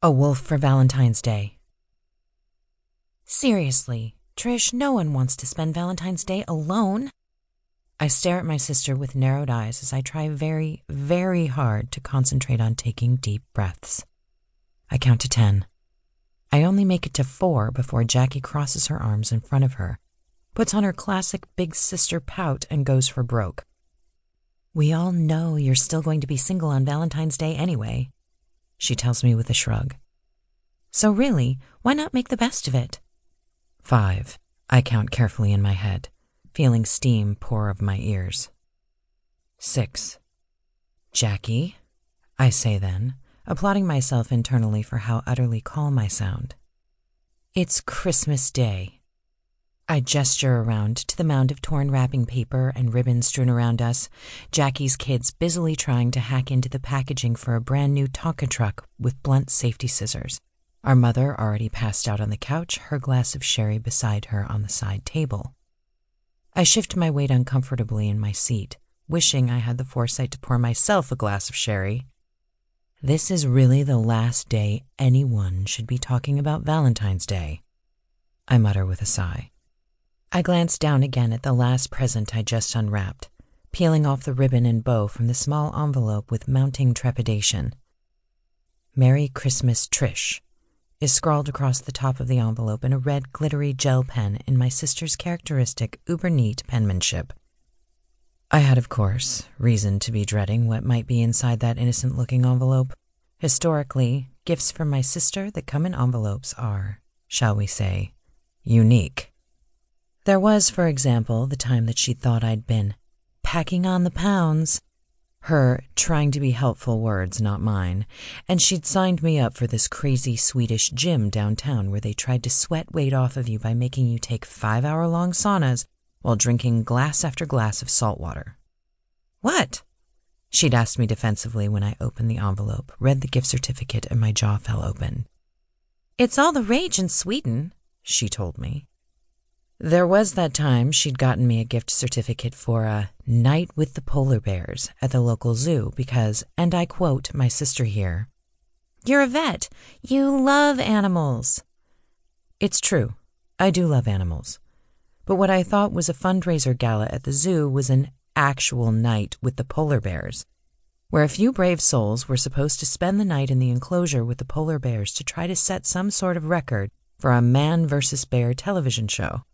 A Wolf for Valentine's Day. Seriously, Trish, no one wants to spend Valentine's Day alone. I stare at my sister with narrowed eyes as I try very, very hard to concentrate on taking deep breaths. I count to ten. I only make it to four before Jackie crosses her arms in front of her, puts on her classic big sister pout, and goes for broke. We all know you're still going to be single on Valentine's Day anyway, she tells me with a shrug. So really, why not make the best of it? Five, I count carefully in my head, feeling steam pour of my ears. Six. Jackie, I say then, applauding myself internally for how utterly calm I sound. It's Christmas Day. I gesture around to the mound of torn wrapping paper and ribbons strewn around us, Jackie's kids busily trying to hack into the packaging for a brand new Tonka truck with blunt safety scissors. Our mother already passed out on the couch, her glass of sherry beside her on the side table. I shift my weight uncomfortably in my seat, wishing I had the foresight to pour myself a glass of sherry. This is really the last day anyone should be talking about Valentine's Day, I mutter with a sigh. I glanced down again at the last present I just unwrapped, peeling off the ribbon and bow from the small envelope with mounting trepidation. Merry Christmas, Trish, is scrawled across the top of the envelope in a red glittery gel pen in my sister's characteristic uber neat penmanship. I had, of course, reason to be dreading what might be inside that innocent looking envelope. Historically, gifts from my sister that come in envelopes are, shall we say, unique. There was, for example, the time that she thought I'd been packing on the pounds. Her trying to be helpful words, not mine. And she'd signed me up for this crazy Swedish gym downtown where they tried to sweat weight off of you by making you take five hour long saunas while drinking glass after glass of salt water. What? She'd asked me defensively when I opened the envelope, read the gift certificate, and my jaw fell open. It's all the rage in Sweden, she told me. There was that time she'd gotten me a gift certificate for a night with the polar bears at the local zoo because, and I quote my sister here, You're a vet. You love animals. It's true. I do love animals. But what I thought was a fundraiser gala at the zoo was an actual night with the polar bears, where a few brave souls were supposed to spend the night in the enclosure with the polar bears to try to set some sort of record for a man versus bear television show.